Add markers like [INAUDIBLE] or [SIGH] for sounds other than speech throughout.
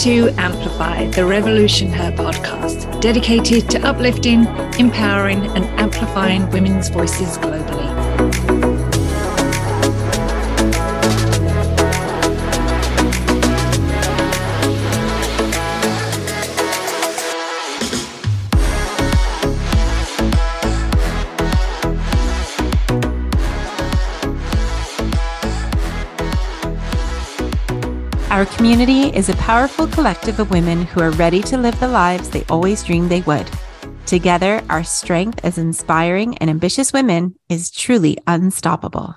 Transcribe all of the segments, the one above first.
To Amplify, the Revolution Her podcast, dedicated to uplifting, empowering, and amplifying women's voices globally. Our community is a powerful collective of women who are ready to live the lives they always dreamed they would. Together, our strength as inspiring and ambitious women is truly unstoppable.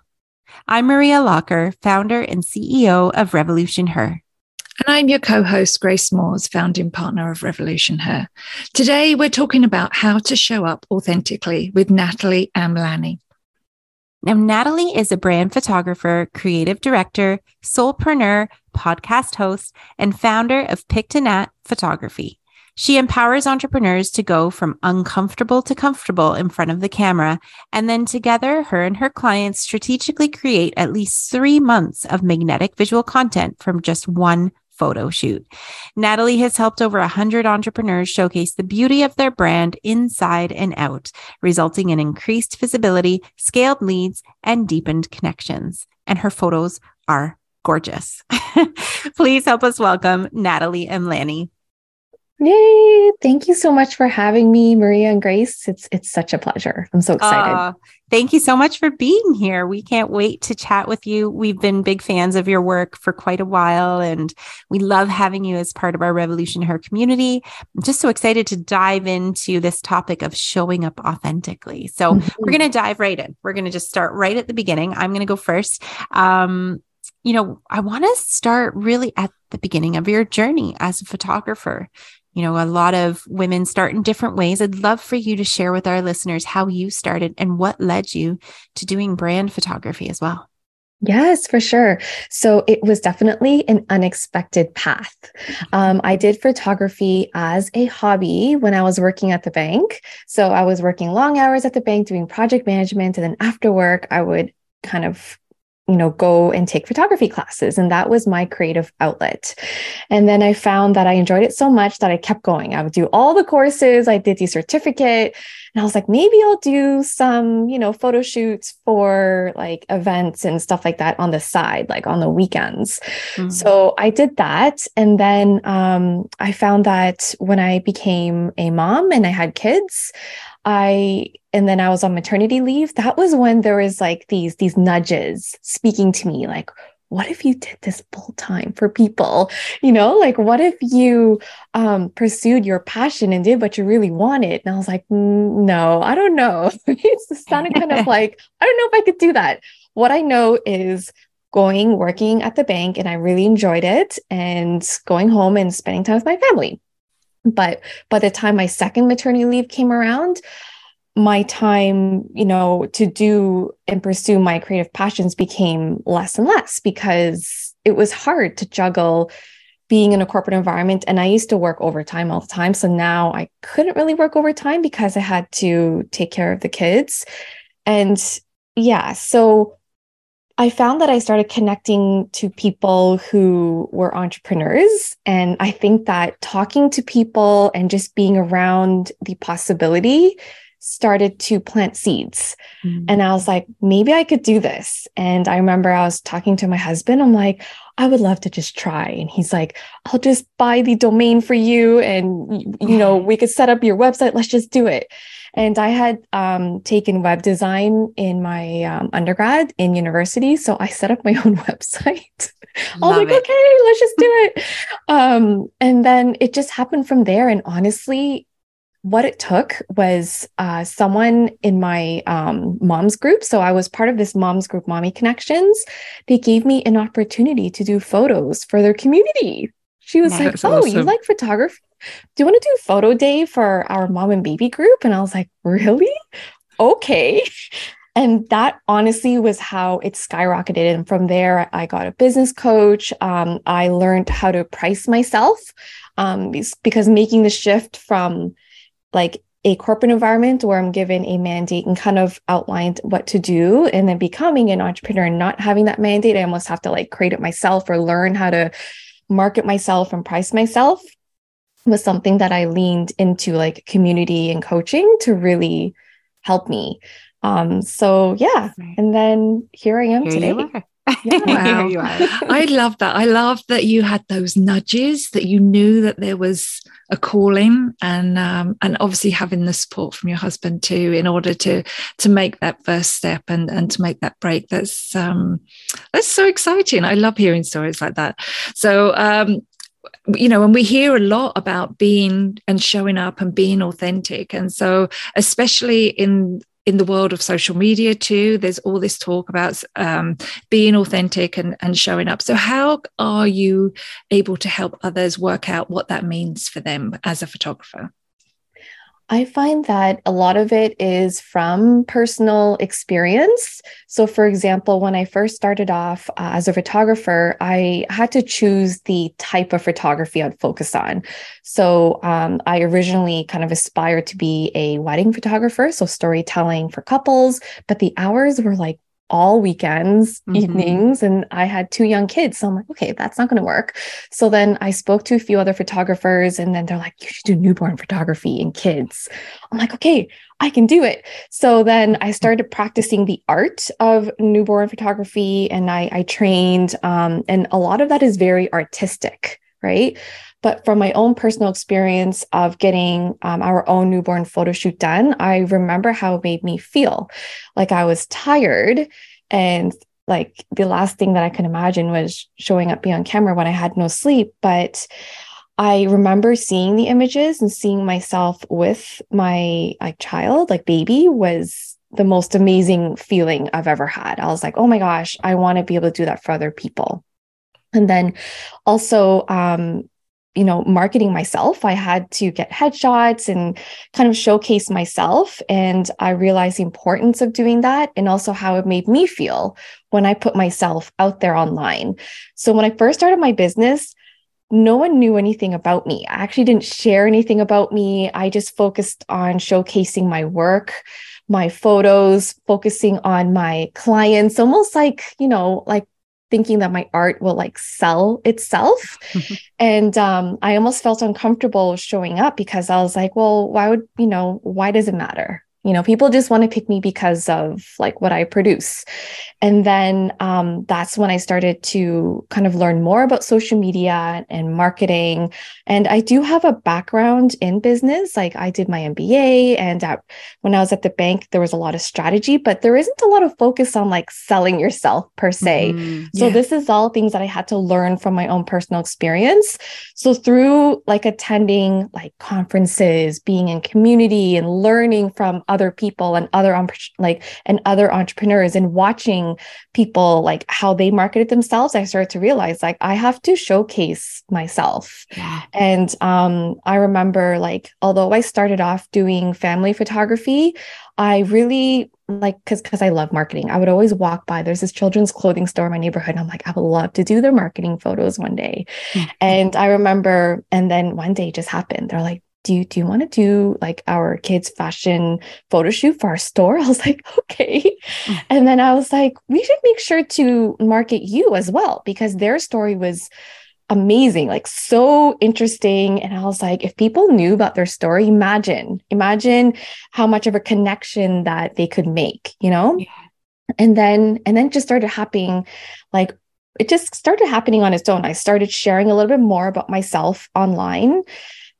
I'm Maria Locker, founder and CEO of Revolution Her. And I'm your co host, Grace Moores, founding partner of Revolution Her. Today, we're talking about how to show up authentically with Nathalie Amlani. Now, Nathalie is a brand photographer, creative director, soulpreneur, podcast host, and founder of Pictonat Photography. She empowers entrepreneurs to go from uncomfortable to comfortable in front of the camera. And then together, her and her clients strategically create at least three months of magnetic visual content from just one photo shoot. Nathalie has helped over 100 entrepreneurs showcase the beauty of their brand inside and out, resulting in increased visibility, scaled leads, and deepened connections. And her photos are gorgeous. [LAUGHS] Please help us welcome Nathalie Amlani. Yay! Thank you so much for having me, Maria and Grace. It's it's such a pleasure. I'm so excited. Uh, thank you so much for being here. We can't wait to chat with you. We've been big fans of your work for quite a while, and we love having you as part of our Revolution Her community. I'm just so excited to dive into this topic of showing up authentically. So mm-hmm. we're going to dive right in. We're going to just start right at the beginning. I'm going to go first. Um, you know, I want to start really at the beginning of your journey as a photographer you know, a lot of women start in different ways. I'd love for you to share with our listeners how you started and what led you to doing brand photography as well. Yes, for sure. So it was definitely an unexpected path. Um, I did photography as a hobby when I was working at the bank. So I was working long hours at the bank doing project management. And then after work, I would kind of you know, go and take photography classes. And that was my creative outlet. And then I found that I enjoyed it so much that I kept going. I would do all the courses, I did the certificate. And I was like, maybe I'll do some, you know, photo shoots for like events and stuff like that on the side, like on the weekends. Mm-hmm. So I did that. And then um, I found that when I became a mom and I had kids, I and then I was on maternity leave, that was when there was like these these nudges speaking to me like what if you did this full time for people? You know like what if you um, pursued your passion and did what you really wanted? And i was like no i don't know. [LAUGHS] It sounded kind of [LAUGHS] like i don't know if i could do that. What i know is going working at the bank and i really enjoyed it and going home and spending time with my family but by the time my second maternity leave came around, my time, you know, to do and pursue my creative passions became less and less because it was hard to juggle being in a corporate environment. And I used to work overtime all the time. So now I couldn't really work overtime because I had to take care of the kids. And yeah, so I found that I started connecting to people who were entrepreneurs. And I think that talking to people and just being around the possibility started to plant seeds. Mm-hmm. And I was like, maybe I could do this. And I remember I was talking to my husband. I'm like, I would love to just try. And he's like, I'll just buy the domain for you. And, you know, we could set up your website. Let's just do it. And I had um, taken web design in my um, undergrad in university. So I set up my [LAUGHS] own website. I was like, it. okay, let's just do [LAUGHS] it. Um, and then it just happened from there. And honestly, what it took was uh, someone in my um, mom's group. So I was part of this mom's group, Mommy Connections. They gave me an opportunity to do photos for their community. She was like, "Oh, awesome. you like photography? Do you want to do photo day for our mom and baby group?" And I was like, "Really? Okay." [LAUGHS] And that honestly was how it skyrocketed. And from there, I got a business coach. Um, I learned how to price myself um, because making the shift from like a corporate environment where I'm given a mandate and kind of outlined what to do, and then becoming an entrepreneur and not having that mandate, I almost have to like create it myself or learn how to market myself and price myself was something that I leaned into like community and coaching to really help me. Um, so yeah, and then here I am here today. [LAUGHS] Wow. you are. [LAUGHS] I love that. I love that you had those nudges, that you knew that there was a calling, and um, and obviously having the support from your husband too, in order to to make that first step and and to make that break. That's um, that's so exciting. I love hearing stories like that. So um, you know, and we hear a lot about being and showing up and being authentic. And so, especially in in the world of social media too there's all this talk about um, being authentic and, and showing up. So how are you able to help others work out what that means for them as a photographer I find that a lot of it is from personal experience. So, for example, when I first started off uh, as a photographer, I had to choose the type of photography I'd focus on. So, um, I originally kind of aspired to be a wedding photographer, so storytelling for couples, but the hours were like all weekends, mm-hmm. evenings, and I had two young kids. So I'm like, okay, that's not going to work. So then I spoke to a few other photographers, and then they're like, you should do newborn photography and kids. I'm like, okay, I can do it. So then I started practicing the art of newborn photography, and I, I trained, um, and a lot of that is very artistic, right? But from my own personal experience of getting um, our own newborn photo shoot done, I remember how it made me feel. Like I was tired and like the last thing that I could imagine was showing up on camera when I had no sleep. But I remember seeing the images and seeing myself with my like child, like baby, was the most amazing feeling I've ever had. I was like, oh my gosh, I want to be able to do that for other people. And then also um, you know marketing myself. I had to get headshots and kind of showcase myself and i realized the importance of doing that and also how it made me feel when i put myself out there online. So when i first started my business no one knew anything about me. I actually didn't share anything about me. I just focused on showcasing my work my photos focusing on my clients almost like you know like thinking that my art will like sell itself. [LAUGHS] and um, I almost felt uncomfortable showing up because I was like, well, why would, you know, why does it matter? You know people just want to pick me because of like what i produce. And then um, that's when i started to kind of learn more about social media and marketing. And i do have a background in business like i did my mba and at, when i was at the bank there was a lot of strategy but there isn't a lot of focus on like selling yourself per se. Mm, yeah. so this is all things that i had to learn from my own personal experience. So through like attending like conferences being in community and learning from other people and other like and other entrepreneurs and watching people like how they marketed themselves i started to realize like i have to showcase myself yeah. and um i remember like although i started off doing family photography i really like because because I love marketing. I would always walk by. There's this children's clothing store in my neighborhood. And I'm like, I would love to do their marketing photos one day. Mm-hmm. And I remember, and then one day just happened. They're like, do you do you want to do like our kids fashion photo shoot for our store? [LAUGHS] I was like okay. Mm-hmm. and then i was like we should make sure to market you as well because their story was amazing like so interesting. And i was like if people knew about their story imagine imagine how much of a connection that they could make you know? Yeah. and then and then just started happening like it just started happening on its own. I started sharing a little bit more about myself online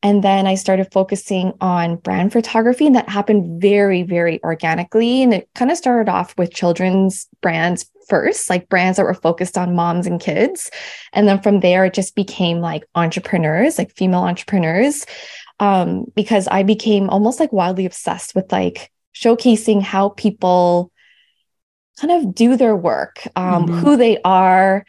and then I started focusing on brand photography, and that happened very, very organically. And it kind of started off with children's brands first, like brands that were focused on moms and kids. And then from there, it just became like entrepreneurs, like female entrepreneurs, um, because I became almost like wildly obsessed with like showcasing how people kind of do their work, um, mm-hmm. who they are,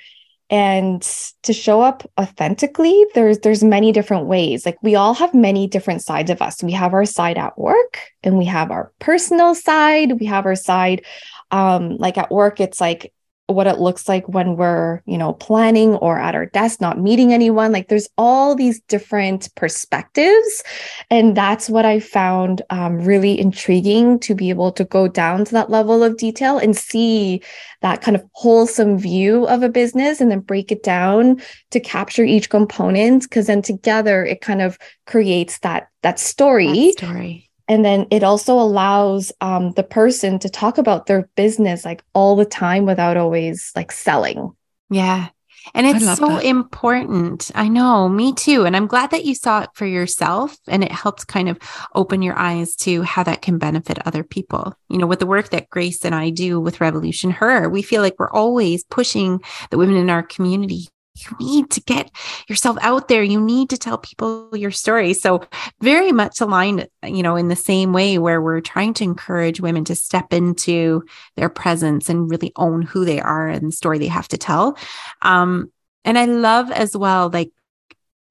and to show up authentically there's there's many different ways. Like we all have many different sides of us. We have our side at work and we have our personal side. We have our side um like at work it's like what it looks like when we're, you know, planning or at our desk, not meeting anyone. Like there's all these different perspectives. And that's what I found um, really intriguing to be able to go down to that level of detail and see that kind of wholesome view of a business and then break it down to capture each component. Cause then together it kind of creates that, that story. That story and then it also allows um, the person to talk about their business like all the time without always like selling yeah and it's so that. important. I know, me too. And I'm glad that you saw it for yourself and it helped kind of open your eyes to how that can benefit other people. You know, with the work that Grace and I do with Revolution Her, we feel like we're always pushing the women in our community you need to get yourself out there. You need to tell people your story. So very much aligned you know in the same way where we're trying to encourage women to step into their presence and really own who they are and the story they have to tell. Um and i love as well like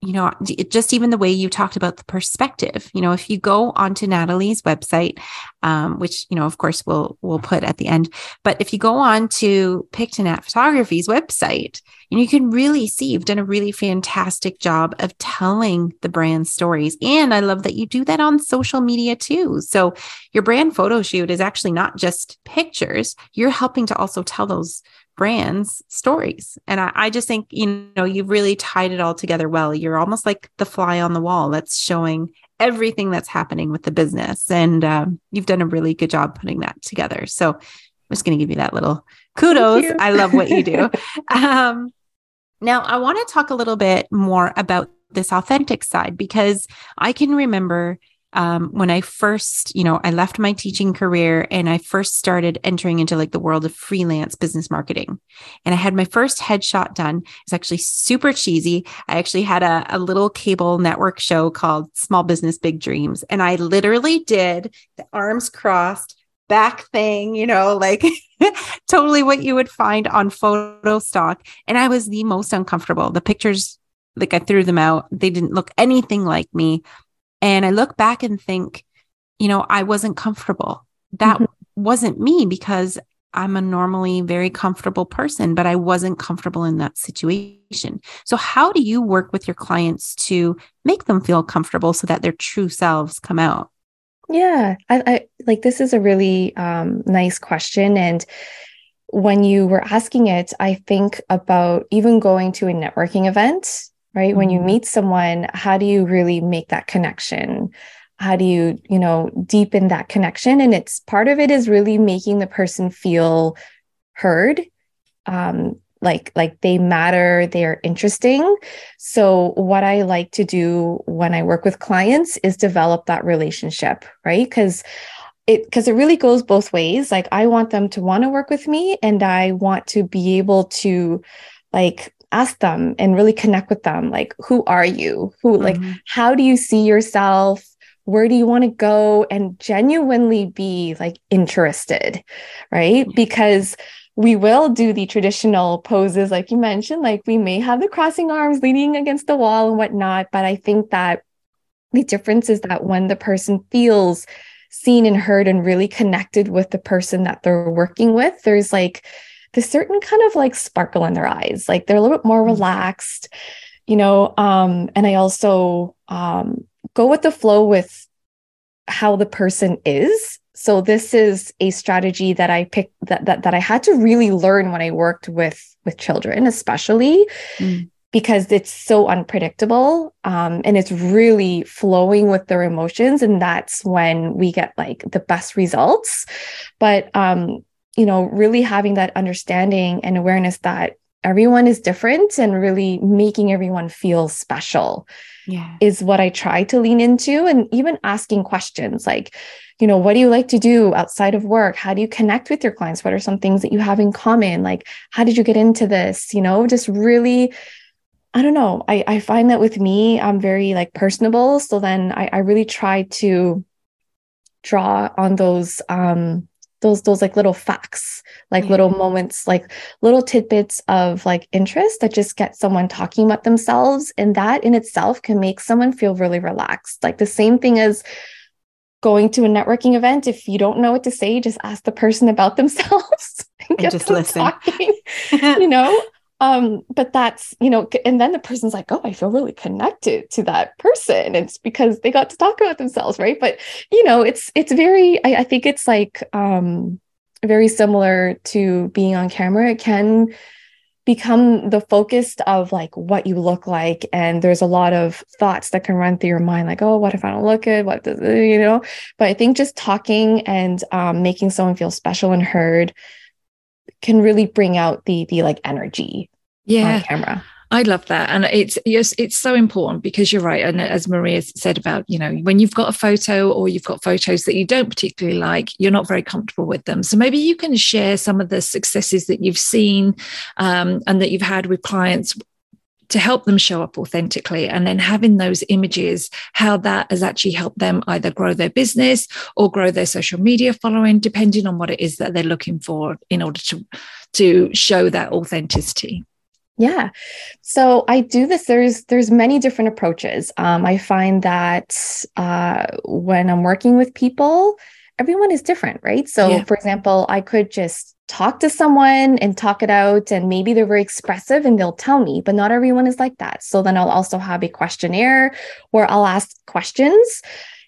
you know, just even the way you talked about the perspective, you know, if you go onto Nathalie's website, um, which, you know, of course we'll, we'll put at the end, but if you go on to Pictonat Photography's website, and you can really see you've done a really fantastic job of telling the brand stories. And I love that you do that on social media too. So your brand photo shoot is actually not just pictures, you're helping to also tell those brands stories. And I, I, just think, you know, you've really tied it all together well. You're almost like the fly on the wall that's showing everything that's happening with the business. And um, you've done a really good job putting that together. So I'm just going to give you that little kudos. I love what you do. [LAUGHS] um, now, I want to talk a little bit more about this authentic side because I can remember um, when I first, you know, I left my teaching career and I first started entering into like the world of freelance business marketing. And I had my first headshot done. It's actually super cheesy. I actually had a, a little cable network show called Small Business Big Dreams. And I literally did the arms crossed back thing, you know, like [LAUGHS] totally what you would find on photo stock. And I was the most uncomfortable. The pictures, like I threw them out, they didn't look anything like me. And I look back and think, you know, I wasn't comfortable. That mm-hmm. wasn't me because I'm a normally very comfortable person, but I wasn't comfortable in that situation. So, how do you work with your clients to make them feel comfortable so that their true selves come out? Yeah, I, I like this is a really um, nice question. And when you were asking it, I think about even going to a networking event right? Mm-hmm. When you mm-hmm. meet someone, how do you really make that connection? How do you, you know, deepen that connection? And it's part of it is really making the person feel heard. Um, like like they matter they're interesting so what i like to do when i work with clients is develop that relationship right because it because it really goes both ways like i want them to want to work with me and i want to be able to like ask them and really connect with them like who are you? Who mm-hmm. like how do you see yourself? Where do you want to go? And genuinely be like interested right? Because we will do the traditional poses like you mentioned like we may have the crossing arms leaning against the wall and whatnot but i think that the difference is that when the person feels seen and heard and really connected with the person that they're working with there's like this certain kind of like sparkle in their eyes. Like they're a little bit more mm-hmm. relaxed, you know. Um, and I also um, go with the flow with how the person is. So this is a strategy that I picked that that, that I had to really learn when I worked with with children, especially. Mm. Because it's so unpredictable um, and it's really flowing with their emotions. And that's when we get like the best results. But um, you know, really having that understanding and awareness that everyone is different and really making everyone feel special yeah. is what I try to lean into. And even asking questions like, you know, what do you like to do outside of work? How do you connect with your clients? What are some things that you have in common? Like, how did you get into this? You know, just really, I don't know. I, I find that with me, I'm very like personable. So then I, I really try to draw on those um those those like little facts like yeah. little mm-hmm. moments like little tidbits of like interest that just get someone talking about themselves and that in itself can make someone feel really relaxed like the same thing as going to a networking event if you don't know what to say just ask the person about [LAUGHS] themselves and, and just listen talking. [LAUGHS] you know um but that's you know and then the person's like oh i feel really connected to that person. It's because they got to talk about themselves right? But you know it's it's very i, I think it's like um very similar to being on camera. It can become the focus of like what you look like and there's a lot of thoughts that can run through your mind like oh what if i don't look good? What does you know? But i think just talking and um, making someone feel special and heard can really bring out the the like energy yeah on camera I love that. And it's yes, it's so important because you're right. And as Maria said about, you know, when you've got a photo or you've got photos that you don't particularly like, you're not very comfortable with them. So maybe you can share some of the successes that you've seen um, and that you've had with clients to help them show up authentically and then having those images how that has actually helped them either grow their business or grow their social media following depending on what it is that they're looking for in order to to show that authenticity yeah. So I do this. There's there's many different approaches. Um, I find that uh, when I'm working with people, everyone is different, right? So yeah. for example, I could just talk to someone and talk it out, and maybe they're very expressive and they'll tell me, but not everyone is like that. So then I'll also have a questionnaire where I'll ask questions.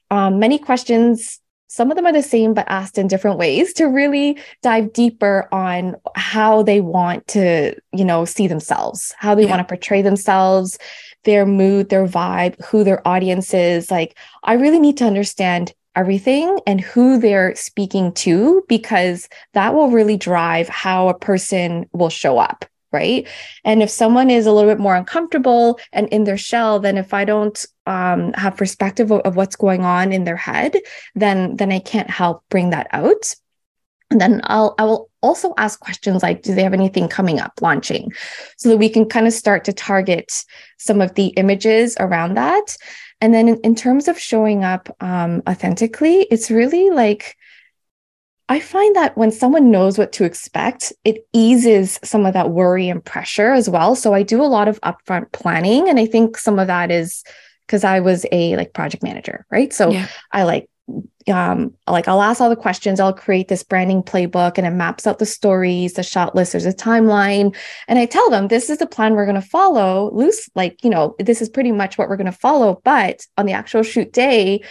Um, many questions some of them are the same but asked in different ways to really dive deeper on how they want to you know see themselves how they yeah. want to portray themselves their mood their vibe who their audience is like i really need to understand everything and who they're speaking to because that will really drive how a person will show up right and if someone is a little bit more uncomfortable and in their shell then if i don't um, have perspective of, of what's going on in their head then then i can't help bring that out and then I'll I will also ask questions like, do they have anything coming up launching? So that we can kind of start to target some of the images around that. And then in, in terms of showing up um, authentically, it's really like I find that when someone knows what to expect, it eases some of that worry and pressure as well. So I do a lot of upfront planning. And I think some of that is because I was a like project manager, right? So yeah. I like um like I'll ask all the questions, I'll create this branding playbook and it maps out the stories, the shot list, there's a timeline. And I tell them this is the plan we're gonna follow. Loose, like, you know, this is pretty much what we're gonna follow. But on the actual shoot day,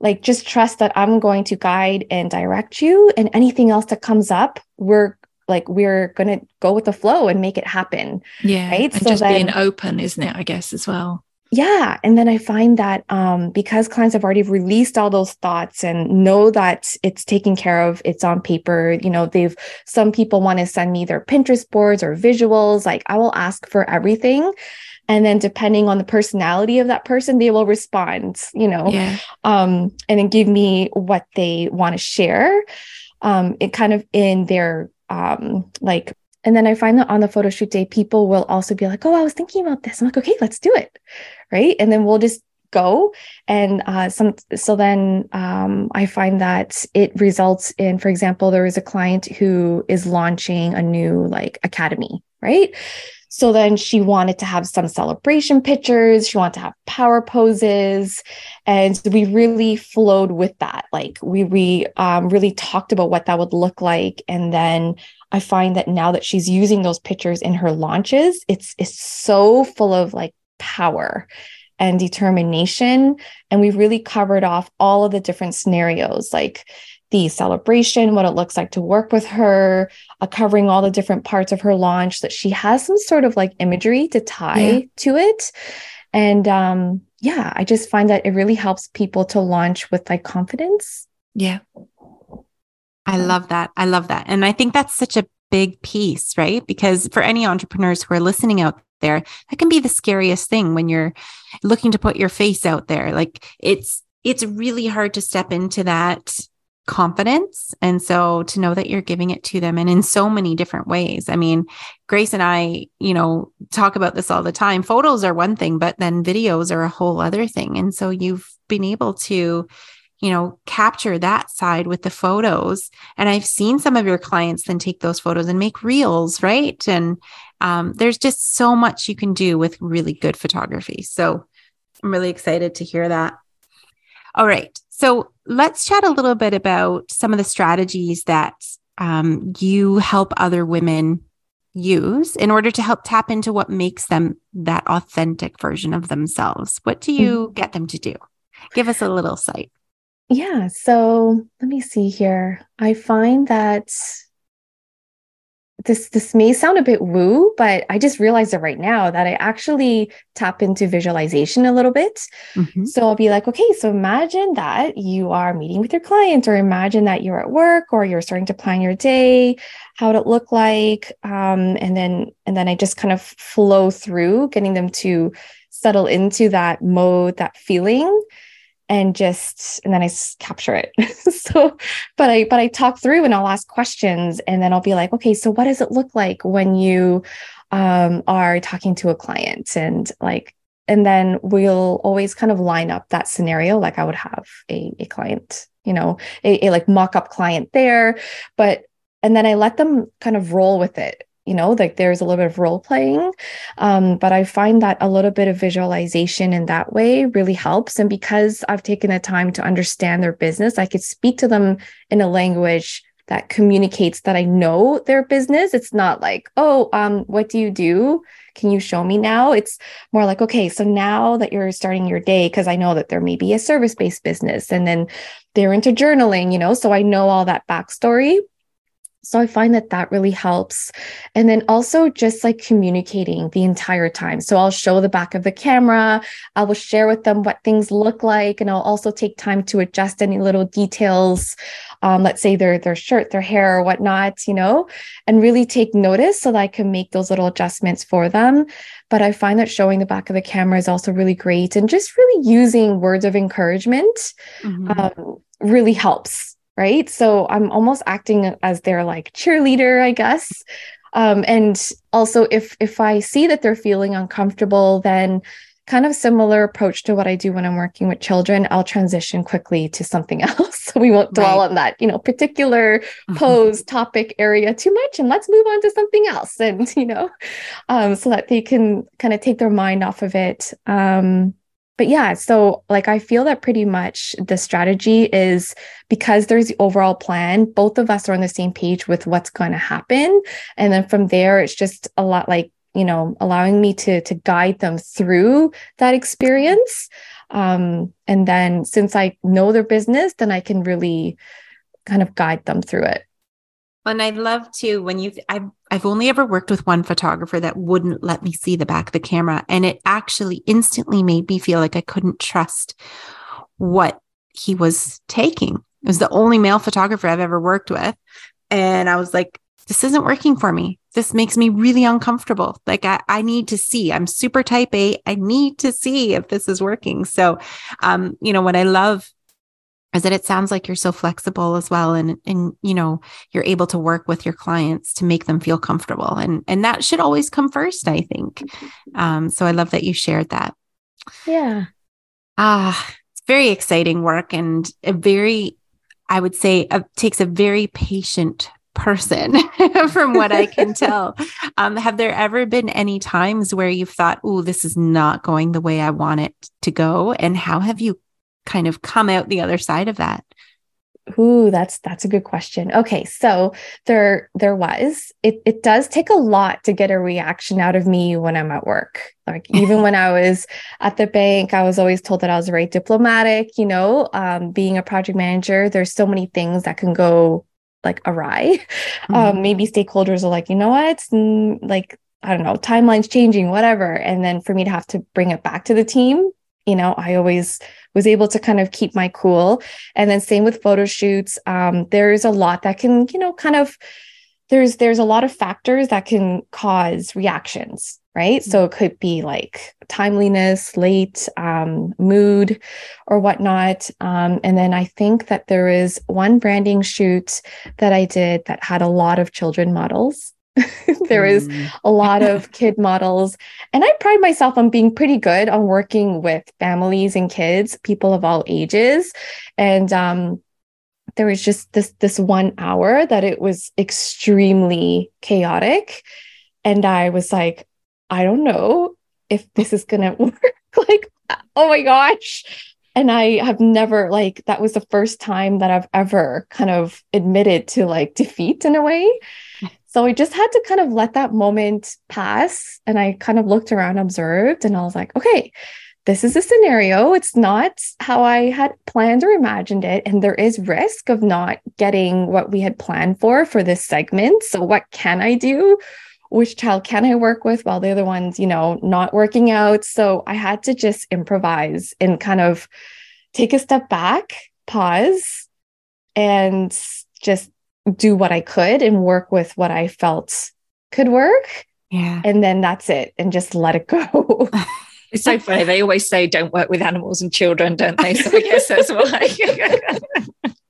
like just trust that I'm going to guide and direct you. And anything else that comes up, we're like we're going to go with the flow and make it happen. Yeah. Right. And so just then, being open, isn't it? I guess as well. Yeah. And then I find that um, because clients have already released all those thoughts and know that it's taken care of, it's on paper, you know, they've, some people want to send me their Pinterest boards or visuals. Like I will ask for everything and then depending on the personality of that person they will respond you know yeah. um, and then give me what they want to share um, it kind of in their um, like and then i find that on the photo shoot day people will also be like oh i was thinking about this. I'm like okay let's do it. Right? And then we'll just go. And uh, some so then um, i find that it results in for example there is a client who is launching a new like academy right so then she wanted to have some celebration pictures. She wanted to have power poses. And we really flowed with that. Like we, we um, really talked about what that would look like. And then I find that now that she's using those pictures in her launches, it's, it's so full of like power and determination. And we really covered off all of the different scenarios. Like the celebration, what it looks like to work with her, uh, covering all the different parts of her launch, that she has some sort of like imagery to tie yeah. to it. And um, yeah, I just find that it really helps people to launch with like confidence. Yeah. I love that. I love that. And I think that's such a big piece, right? Because for any entrepreneurs who are listening out there, that can be the scariest thing when you're looking to put your face out there. Like it's it's really hard to step into that confidence. And so to know that you're giving it to them and in so many different ways. I mean, Grace and I, you know, talk about this all the time. Photos are one thing, but then videos are a whole other thing. And so you've been able to, you know, capture that side with the photos. And I've seen some of your clients then take those photos and make reels, right? And um, there's just so much you can do with really good photography. So I'm really excited to hear that. All right. So let's chat a little bit about some of the strategies that um, you help other women use in order to help tap into what makes them that authentic version of themselves? What do you mm-hmm. get them to do? Give us a little sight. Yeah. So let me see here. I find that this this may sound a bit woo, but I just realized it right now that I actually tap into visualization a little bit. Mm-hmm. So I'll be like, okay, so imagine that you are meeting with your client, or imagine that you're at work, or you're starting to plan your day, how would it look like, um, and then and then I just kind of flow through, getting them to settle into that mode, that feeling and just and then I capture it. [LAUGHS] so, but I but I talk through and I'll ask questions and then I'll be like, okay, so what does it look like when you um, are talking to a client? And like and then we'll always kind of line up that scenario like I would have a, a client, you know, a, a like mock up client there, but and then I let them kind of roll with it you know like there's a little bit of role playing um, but i find that a little bit of visualization in that way really helps. And because i've taken the time to understand their business i could speak to them in a language that communicates that i know their business. It's not like oh um, what do you do? Can you show me now? It's more like okay so now that you're starting your day because i know that there may be a service based business and then they're into journaling you know so i know all that backstory so I find that that really helps. And then also just like communicating the entire time. So I'll show the back of the camera, I will share with them what things look like, and I'll also take time to adjust any little details. Um, let's say their their shirt, their hair, or whatnot, you know, and really take notice so that I can make those little adjustments for them. But I find that showing the back of the camera is also really great, and just really using words of encouragement mm-hmm. um, really helps right? So I'm almost acting as their like cheerleader, I guess. Um, and also if if I see that they're feeling uncomfortable, then kind of similar approach to what I do when I'm working with children, I'll transition quickly to something [LAUGHS] else. so we won't dwell right. on that, you know, particular mm-hmm. pose topic area too much and let's move on to something else. And, [LAUGHS] you know, um, so that they can kind of take their mind off of it. Um, but yeah, so like I feel that pretty much the strategy is because there's the overall plan, both of us are on the same page with what's going to happen. And then from there, it's just a lot like, you know, allowing me to to guide them through that experience. Um, and then since I know their business, then I can really kind of guide them through it. And I love to when you've I've I've only ever worked with one photographer that wouldn't let me see the back of the camera. And it actually instantly made me feel like I couldn't trust what he was taking. It was the only male photographer I've ever worked with. And I was like, this isn't working for me. This makes me really uncomfortable. Like I, I need to see. I'm super type A. I need to see if this is working. So um, you know, what I love is that it sounds like you're so flexible as well and and you know you're able to work with your clients to make them feel comfortable. And and that should always come first i think. Mm-hmm. um so i love that you shared that. Yeah. Ah it's very exciting work and a very i would say uh, takes a very patient person [LAUGHS] from what i can [LAUGHS] tell. Um, have there ever been any times where you've thought oh this is not going the way i want it to go and how have you kind of come out the other side of that? Ooh, that's that's a good question. Okay, so there there was it it does take a lot to get a reaction out of me when I'm at work. Like [LAUGHS] even when I was at the bank, I was always told that I was very diplomatic, you know, um, being a project manager, there's so many things that can go like awry. [LAUGHS] Mm-hmm. Um, maybe stakeholders are like, you know what? Mm, like I don't know, timelines changing, whatever. And then for me to have to bring it back to the team, you know, I always was able to kind of keep my cool. And then same with photo shoots. Um, there's a lot that can, you know, kind of there's there's a lot of factors that can cause reactions, right? Mm-hmm. So it could be like timeliness, late, um, mood, or whatnot. Um, and then I think that there is one branding shoot that I did that had a lot of children models. [LAUGHS] there is mm. a lot of [LAUGHS] kid models. And I pride myself on being pretty good on working with families and kids, people of all ages. And um, there was just this this one hour that it was extremely chaotic. And I was like, I don't know if this is gonna [LAUGHS] work. like, oh my gosh. And I have never like that was the first time that I've ever kind of admitted to like defeat in a way. So I just had to kind of let that moment pass. And I kind of looked around, observed, and I was like, okay, this is a scenario. It's not how I had planned or imagined it. And there is risk of not getting what we had planned for for this segment. So, what can I do? Which child can I work with while the other one's, you know, not working out? So, I had to just improvise and kind of take a step back, pause, and just do what I could and work with what I felt could work. Yeah. And then that's it and just let it go. [LAUGHS] It's so funny. They always say don't work with animals and children, don't they? So I guess that's why. yeah. [LAUGHS]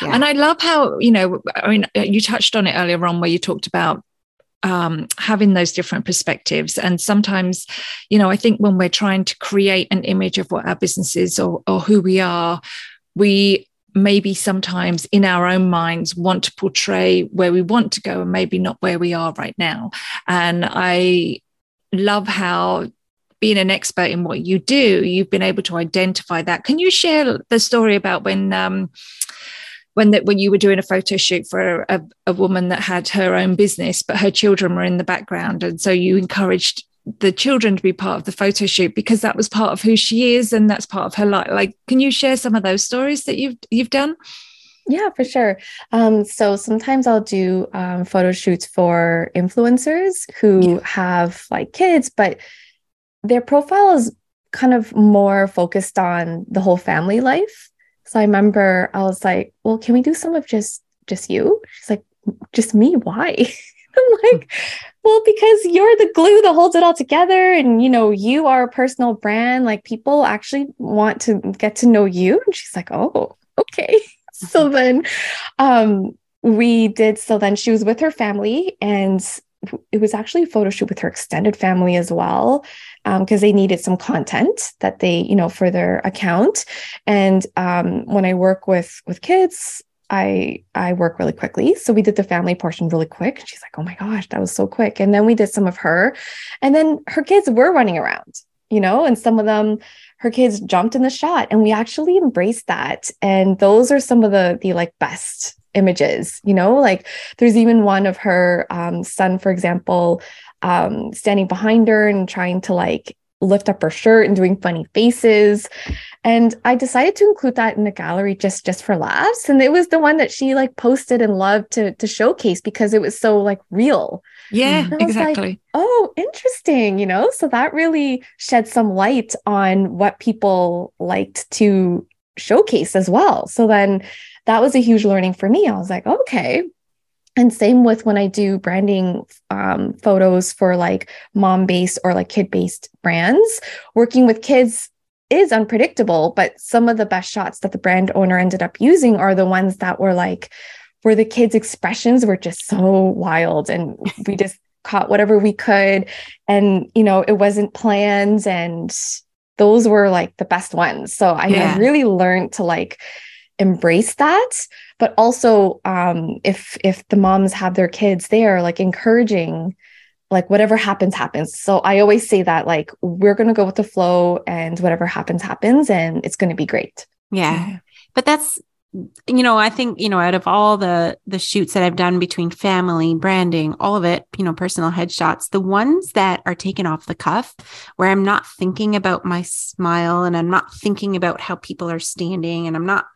[LAUGHS] And I love how, you know, I mean, you touched on it earlier on where you talked about um, having those different perspectives. And sometimes, you know, I think when we're trying to create an image of what our business is or, or who we are, we maybe sometimes in our own minds want to portray where we want to go and maybe not where we are right now. And I love how being an expert in what you do, you've been able to identify that. Can you share the story about when um, when that when you were doing a photo shoot for a, a woman that had her own business, but her children were in the background, and so you encouraged the children to be part of the photo shoot because that was part of who she is and that's part of her life. Like, can you share some of those stories that you've you've done? Yeah, for sure. Um, so sometimes I'll do um, photo shoots for influencers who yeah. have like kids, but their profile is kind of more focused on the whole family life. So I remember I was like, well, can we do some of just just you? She's like, just me? Why? [LAUGHS] I'm like, well, because you're the glue that holds it all together. And you know, you are a personal brand. Like people actually want to get to know you. And she's like, oh, okay. [LAUGHS] so then um we did so then she was with her family and it was actually a photo shoot with her extended family as well because um, they needed some content that they you know for their account and um, when i work with with kids i i work really quickly. So we did the family portion really quick. She's like oh my gosh that was so quick. And then we did some of her. And then her kids were running around you know and some of them her kids jumped in the shot and we actually embraced that. And those are some of the the like best images you know like there's even one of her um, son for example um, standing behind her and trying to like lift up her shirt and doing funny faces. And i decided to include that in the gallery just just for laughs. And it was the one that she like posted and loved to to showcase because it was so like real. Yeah exactly like, oh interesting you know? So that really shed some light on what people liked to showcase as well. So then that was a huge learning for me. I was like, okay. And same with when I do branding um, photos for like mom based or like kid based brands, working with kids is unpredictable, but some of the best shots that the brand owner ended up using are the ones that were like, where the kids' expressions were just so wild and we just caught whatever we could. And, you know, it wasn't planned. And those were like the best ones. So I yeah. really learned to like, embrace that but also um, if if the moms have their kids there like encouraging like whatever happens happens. So i always say that like we're going to go with the flow and whatever happens happens and it's going to be great. Yeah. But that's you know i think you know out of all the the shoots that i've done between family branding all of it you know personal headshots the ones that are taken off the cuff where i'm not thinking about my smile and i'm not thinking about how people are standing and i'm not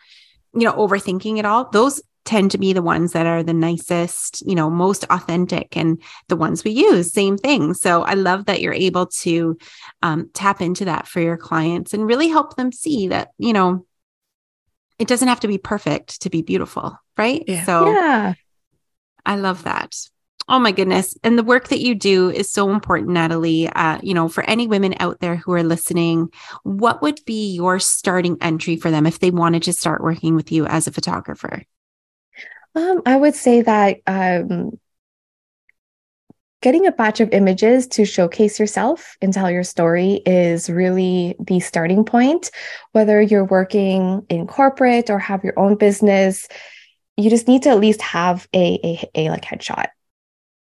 you know, overthinking it all, those tend to be the ones that are the nicest, you know, most authentic and the ones we use, same thing. So I love that you're able to um, tap into that for your clients and really help them see that, you know, it doesn't have to be perfect to be beautiful, right? Yeah. So yeah. I love that. Oh my goodness. And the work that you do is so important, Nathalie. Uh, you know, for any women out there who are listening, what would be your starting entry for them if they wanted to start working with you as a photographer? Um, I would say that um, getting a batch of images to showcase yourself and tell your story is really the starting point. Whether you're working in corporate or have your own business, you just need to at least have a, a, a like headshot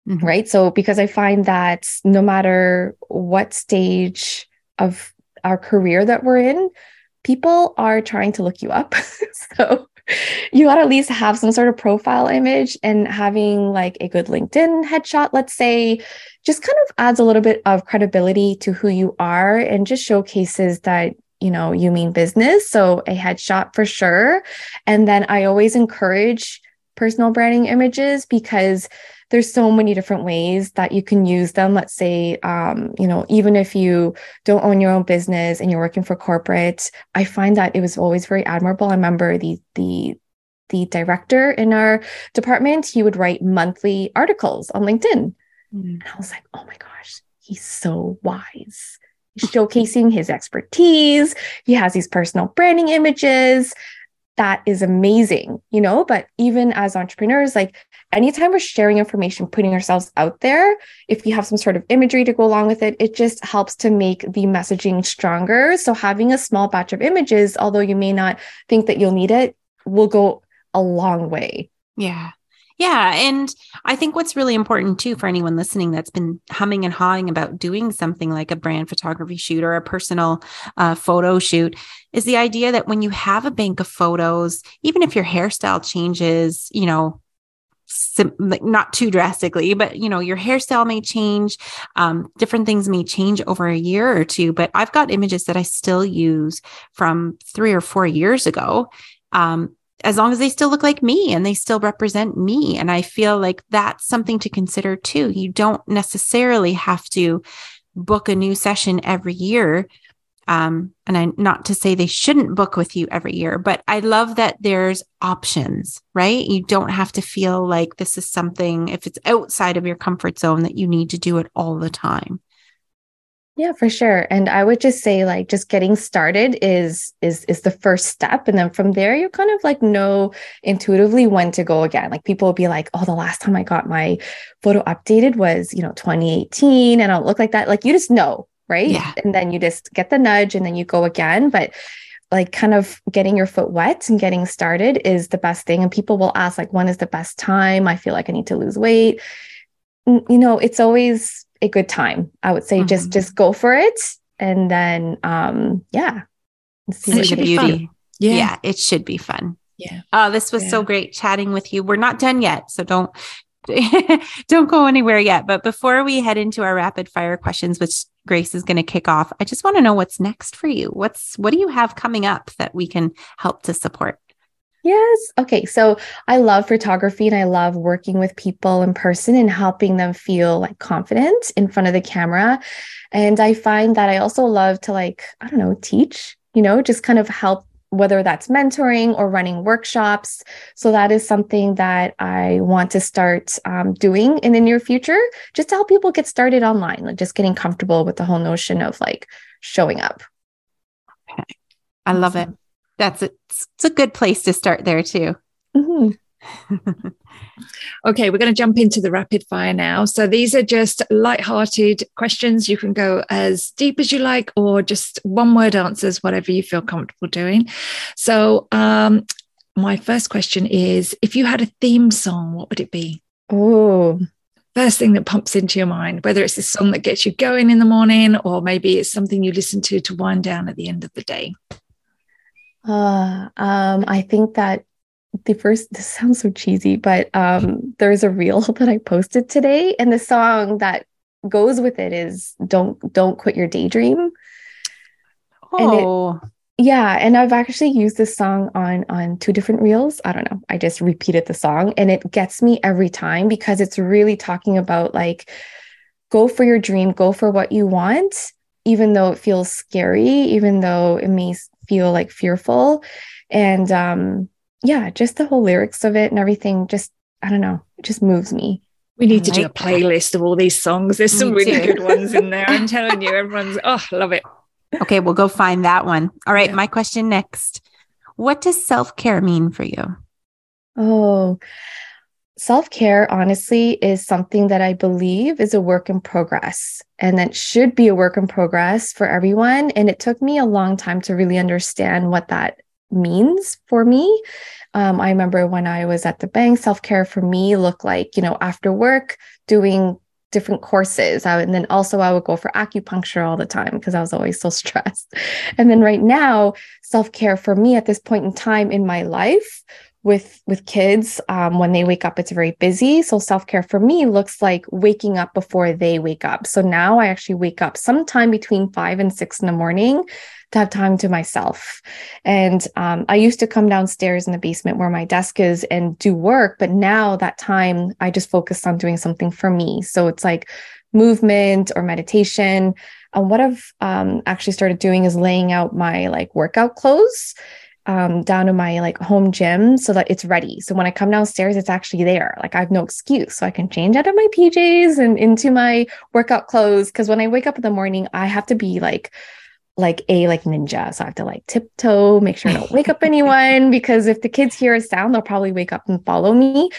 Mm-hmm. Right. So, because I find that no matter what stage of our career that we're in, people are trying to look you up. [LAUGHS] so, you got to at least have some sort of profile image and having like a good LinkedIn headshot, let's say, just kind of adds a little bit of credibility to who you are and just showcases that you know you mean business so a headshot for sure and then i always encourage personal branding images because there's so many different ways that you can use them. Let's say um, you know even if you don't own your own business and you're working for corporate i find that it was always very admirable. I remember the the the director in our department he would write monthly articles on linkedin. Mm-hmm. and i was like oh my gosh he's so wise. Showcasing his expertise. He has these personal branding images. That is amazing, you know. But even as entrepreneurs, like anytime we're sharing information, putting ourselves out there, if you have some sort of imagery to go along with it, it just helps to make the messaging stronger. So having a small batch of images, although you may not think that you'll need it, will go a long way. Yeah. Yeah. And I think what's really important too for anyone listening that's been humming and hawing about doing something like a brand photography shoot or a personal uh, photo shoot is the idea that when you have a bank of photos, even if your hairstyle changes, you know, sim- like not too drastically, but you know, your hairstyle may change. Um, different things may change over a year or two, but I've got images that I still use from three or four years ago. Um, as long as they still look like me and they still represent me. And I feel like that's something to consider too. You don't necessarily have to book a new session every year. Um, and I not to say they shouldn't book with you every year, but I love that there's options, right? You don't have to feel like this is something, if it's outside of your comfort zone, that you need to do it all the time. Yeah, for sure. And I would just say like just getting started is is is the first step and then from there you kind of like know intuitively when to go again. Like people will be like, "Oh, the last time I got my photo updated was, you know, 2018 and I don't look like that." Like you just know, right? Yeah. And then you just get the nudge and then you go again, but like kind of getting your foot wet and getting started is the best thing and people will ask like when is the best time? I feel like I need to lose weight. You know, it's always a good time. I would say mm-hmm. just just go for it and then um yeah. See the beauty. Yeah. yeah, it should be fun. Yeah. Oh, this was yeah. so great chatting with you. We're not done yet, so don't [LAUGHS] don't go anywhere yet. But before we head into our rapid fire questions, which Grace is going to kick off, I just want to know what's next for you. What's what do you have coming up that we can help to support? Yes. Okay. So I love photography and I love working with people in person and helping them feel like confident in front of the camera. And I find that I also love to like, I don't know, teach, you know, just kind of help whether that's mentoring or running workshops. So that is something that I want to start um, doing in the near future, just to help people get started online, like just getting comfortable with the whole notion of like showing up. Okay. I love it that's a, it's a good place to start there too. Mm-hmm. [LAUGHS] okay, we're going to jump into the rapid fire now. So these are just light-hearted questions. You can go as deep as you like, or just one-word answers, whatever you feel comfortable doing. So, um, my first question is: If you had a theme song, what would it be? Oh, first thing that pops into your mind, whether it's a song that gets you going in the morning, or maybe it's something you listen to to wind down at the end of the day. Uh, um, I think that the first this sounds so cheesy, but um, there's a reel [LAUGHS] that I posted today, and the song that goes with it is "Don't Don't Quit Your Daydream." Oh, and it, yeah, and I've actually used this song on on two different reels. I don't know. I just repeated the song, and it gets me every time because it's really talking about like go for your dream, go for what you want, even though it feels scary, even though it may feel like fearful. And um, yeah, just the whole lyrics of it and everything just, I don't know, it just moves me. We need to do a playlist of all these songs. There's some really good ones in there. I'm [LAUGHS] telling you, everyone's, oh, love it. Okay, we'll go find that one. All right, yeah. my question next. What does self care mean for you? Oh, self care, honestly, is something that I believe is a work in progress and that should be a work in progress for everyone. And it took me a long time to really understand what that means for me. Um, I remember when I was at the bank, self care for me looked like, you know, after work, doing different courses. I, and then also I would go for acupuncture all the time because I was always so [LAUGHS] stressed. And then right now, self-care for me at this point in time in my life with with kids um, when they wake up it's very busy so self-care for me looks like waking up before they wake up so now i actually wake up sometime between five and six in the morning to have time to myself and um, i used to come downstairs in the basement where my desk is and do work but now that time i just focus on doing something for me so it's like movement or meditation and what i've um, actually started doing is laying out my like workout clothes um, down to my like home gym so that it's ready. So when I come downstairs, it's actually there. Like I have no excuse. So I can change out of my PJs and into my workout clothes. Cause when I wake up in the morning, I have to be like, like a like ninja. So I have to like tiptoe, make sure I don't wake up [LAUGHS] anyone because if the kids hear a sound, they'll probably wake up and follow me.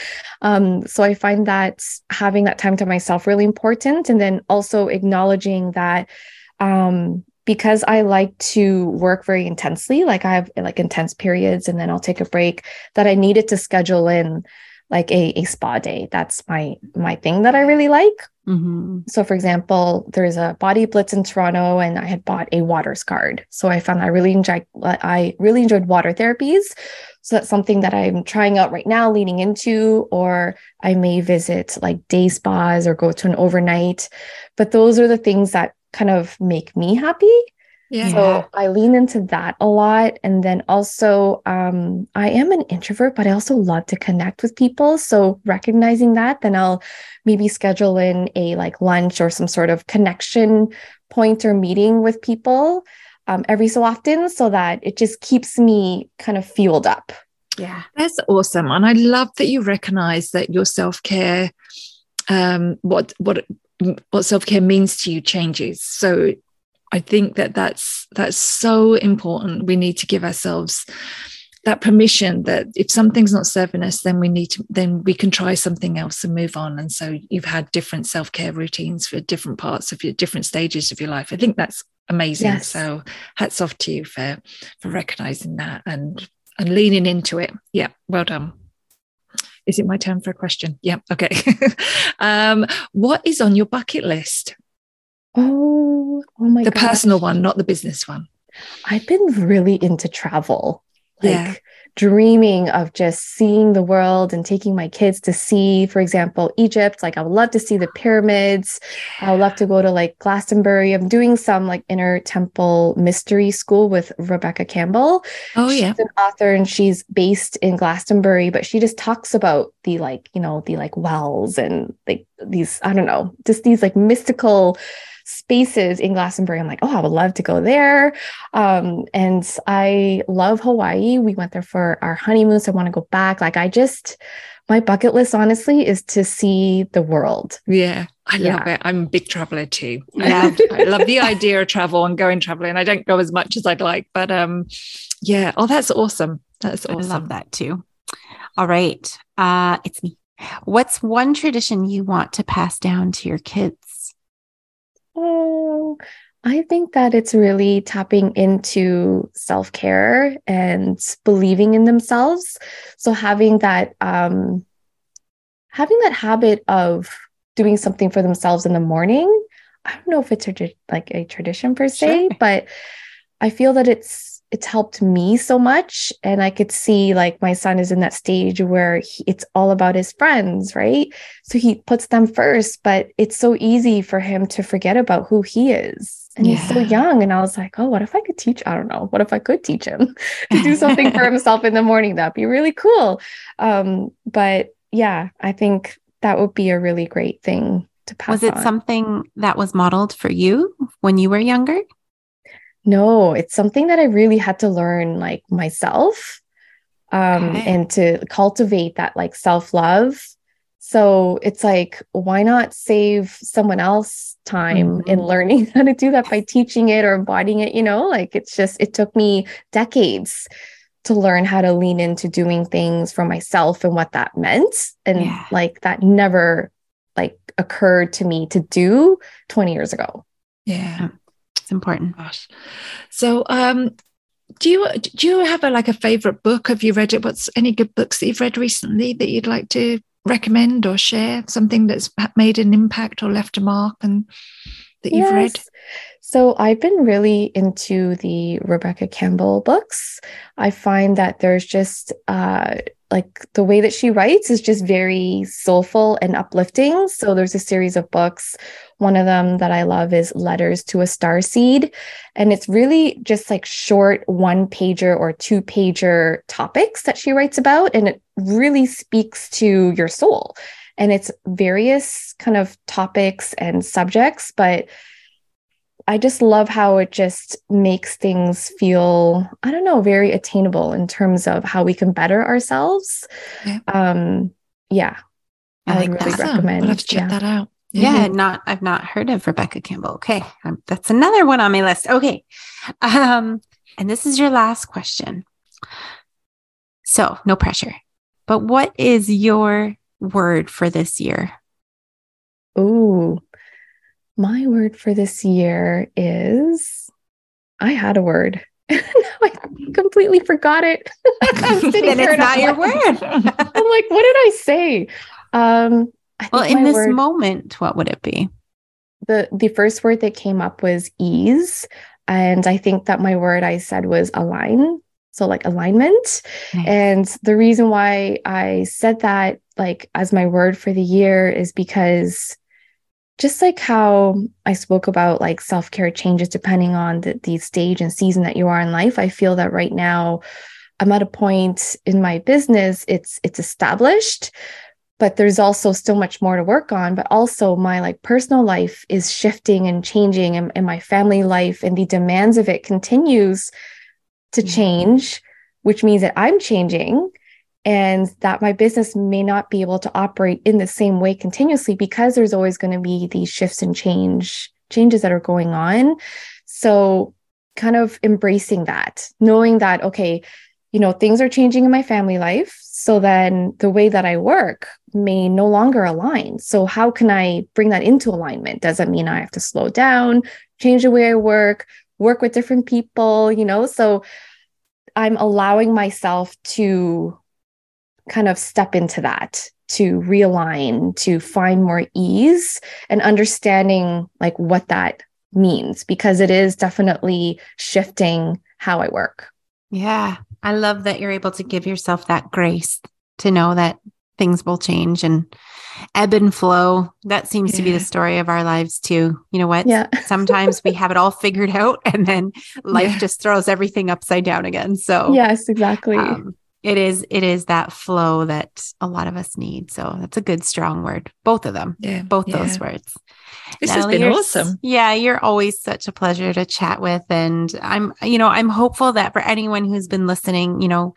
Um, so I find that having that time to myself really important. And then also acknowledging that um because I like to work very intensely, like I have like intense periods and then I'll take a break, that I needed to schedule in like a, a spa day. That's my my thing that I really like. Mm-hmm. So, for example, there's a body blitz in Toronto, and I had bought a waters card. So I found I really enjoyed I really enjoyed water therapies. So that's something that I'm trying out right now, leaning into, or I may visit like day spas or go to an overnight. But those are the things that kind of make me happy. Yeah. So I lean into that a lot. And then also, um, I am an introvert, but I also love to connect with people. So recognizing that, then I'll maybe schedule in a like lunch or some sort of connection point or meeting with people um, every so often so that it just keeps me kind of fueled up. Yeah. That's awesome. And I love that you recognize that your self care, um, what, what, what self-care means to you changes so i think that that's that's so important we need to give ourselves that permission that if something's not serving us then we need to then we can try something else and move on and so you've had different self-care routines for different parts of your different stages of your life i think that's amazing yes. so hats off to you for for recognizing that and and leaning into it yeah well done is it my turn for a question? Yeah. Okay. [LAUGHS] um, what is on your bucket list? Oh, oh my The gosh. personal one, not the business one. I've been really into travel. Like, yeah dreaming of just seeing the world and taking my kids to see, for example, Egypt. Like I would love to see the pyramids. I would love to go to like Glastonbury. I'm doing some like inner temple mystery school with Rebecca Campbell. Oh yeah. She's an author and she's based in Glastonbury, but she just talks about the like, you know, the like wells and like these, I don't know, just these like mystical spaces in Glastonbury. I'm like, oh, I would love to go there. Um, and I love Hawaii. We went there for our honeymoon, so I want to go back. Like, I just, my bucket list, honestly, is to see the world. Yeah. I yeah. love it. I'm a big traveler too. I [LAUGHS] love, I love the idea of travel and going traveling. I don't go as much as I'd like, but um, yeah. Oh, that's awesome. That's awesome. I love that too. All right. Uh, it's me. What's one tradition you want to pass down to your kids? Oh, I think that it's really tapping into self care and believing in themselves. So having that, um, having that habit of doing something for themselves in the morning. I don't know if it's a, like a tradition per se, sure. but I feel that it's it's helped me so much. And i could see like my son is in that stage where he, it's all about his friends right? So he puts them first but it's so easy for him to forget about who he is. And yeah. he's so young and i was like oh what if i could teach i don't know what if i could teach him [LAUGHS] to do something for [LAUGHS] himself in the morning? That'd be really cool. Um, but yeah i think that would be a really great thing to pass was it on. something that was modeled for you when you were younger no, it's something that I really had to learn like myself um, okay. and to cultivate that like self love. So it's like, why not save someone else time mm-hmm. in learning [LAUGHS] how to do that by teaching it or embodying it? You know, like it's just, it took me decades to learn how to lean into doing things for myself and what that meant. And yeah. like that never like occurred to me to do 20 years ago. Yeah. It's important. Gosh. So, um, do you do you have a like a favorite book? Have you read it? What's any good books that you've read recently that you'd like to recommend or share something that's made an impact or left a mark and that you've read? So I've been really into the Rebecca Campbell books. I find that there's just uh, like the way that she writes is just very soulful and uplifting. So there's a series of books. One of them that I love is Letters to a Starseed. And it's really just like short one pager or two pager topics that she writes about. And it really speaks to your soul. And it's various kind of topics and subjects, but I just love how it just makes things feel, I don't know, very attainable in terms of how we can better ourselves. Yeah. Um, yeah. I, I like really that. recommend. We'll have to check yeah. that out. Yeah. yeah, not I've not heard of Rebecca Campbell. Okay. Um, that's another one on my list. Okay. Um, and this is your last question. So, no pressure. But what is your word for this year? Oh, my word for this year is I had a word. [LAUGHS] now I completely forgot it. [LAUGHS] [LAUGHS] then it's not your word. I'm like, what did I say? Um, I well, in this word, moment, what would it be? The the first word that came up was ease. And I think that my word I said was align. So like alignment. Nice. And the reason why I said that like as my word for the year is because just like how I spoke about like self care changes depending on the, the stage and season that you are in life, I feel that right now I'm at a point in my business, it's it's established, but there's also still much more to work on. But also my like personal life is shifting and changing and, and my family life and the demands of it continues to mm-hmm. change, which means that I'm changing and that my business may not be able to operate in the same way continuously because there's always going to be these shifts and change changes that are going on so kind of embracing that knowing that okay you know things are changing in my family life so then the way that i work may no longer align. So how can i bring that into alignment? Does that mean i have to slow down change the way i work work with different people you know? So i'm allowing myself to kind of step into that to realign to find more ease and understanding like what that means because it is definitely shifting how i work. Yeah i love that you're able to give yourself that grace to know that things will change and ebb and flow. That seems yeah. to be the story of our lives too. You know what? Yeah. Sometimes we have it all figured out and then [LAUGHS] life yeah. just throws everything upside down again. So yes exactly. um, it is it is that flow that a lot of us need. So that's a good strong word. Both of them. Yeah both yeah. those words this Nathalie, has been awesome yeah you're always such a pleasure to chat with and i'm you know i'm hopeful that for anyone who's been listening you know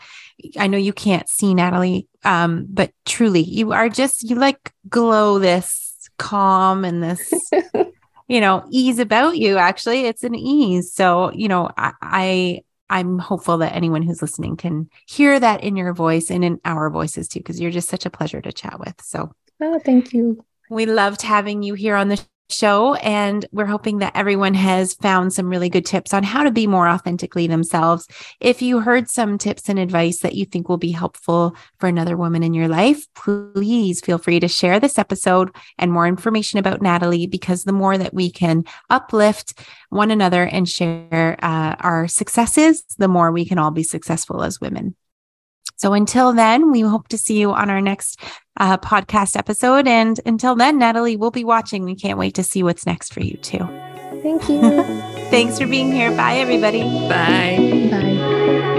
i know you can't see Nathalie um but truly you are just you like glow this calm and this [LAUGHS] you know ease about you actually it's an ease so you know i, I I'm hopeful that anyone who's listening can hear that in your voice and in our voices too, because you're just such a pleasure to chat with. So, oh, thank you. We loved having you here on the show. And we're hoping that everyone has found some really good tips on how to be more authentically themselves. If you heard some tips and advice that you think will be helpful for another woman in your life, please feel free to share this episode and more information about Nathalie, because the more that we can uplift one another and share uh, our successes, the more we can all be successful as women. So until then, we hope to see you on our next uh, podcast episode. And until then, Nathalie, we'll be watching. We can't wait to see what's next for you too. Thank you. [LAUGHS] Thanks for being here. Bye, everybody. Bye. Bye.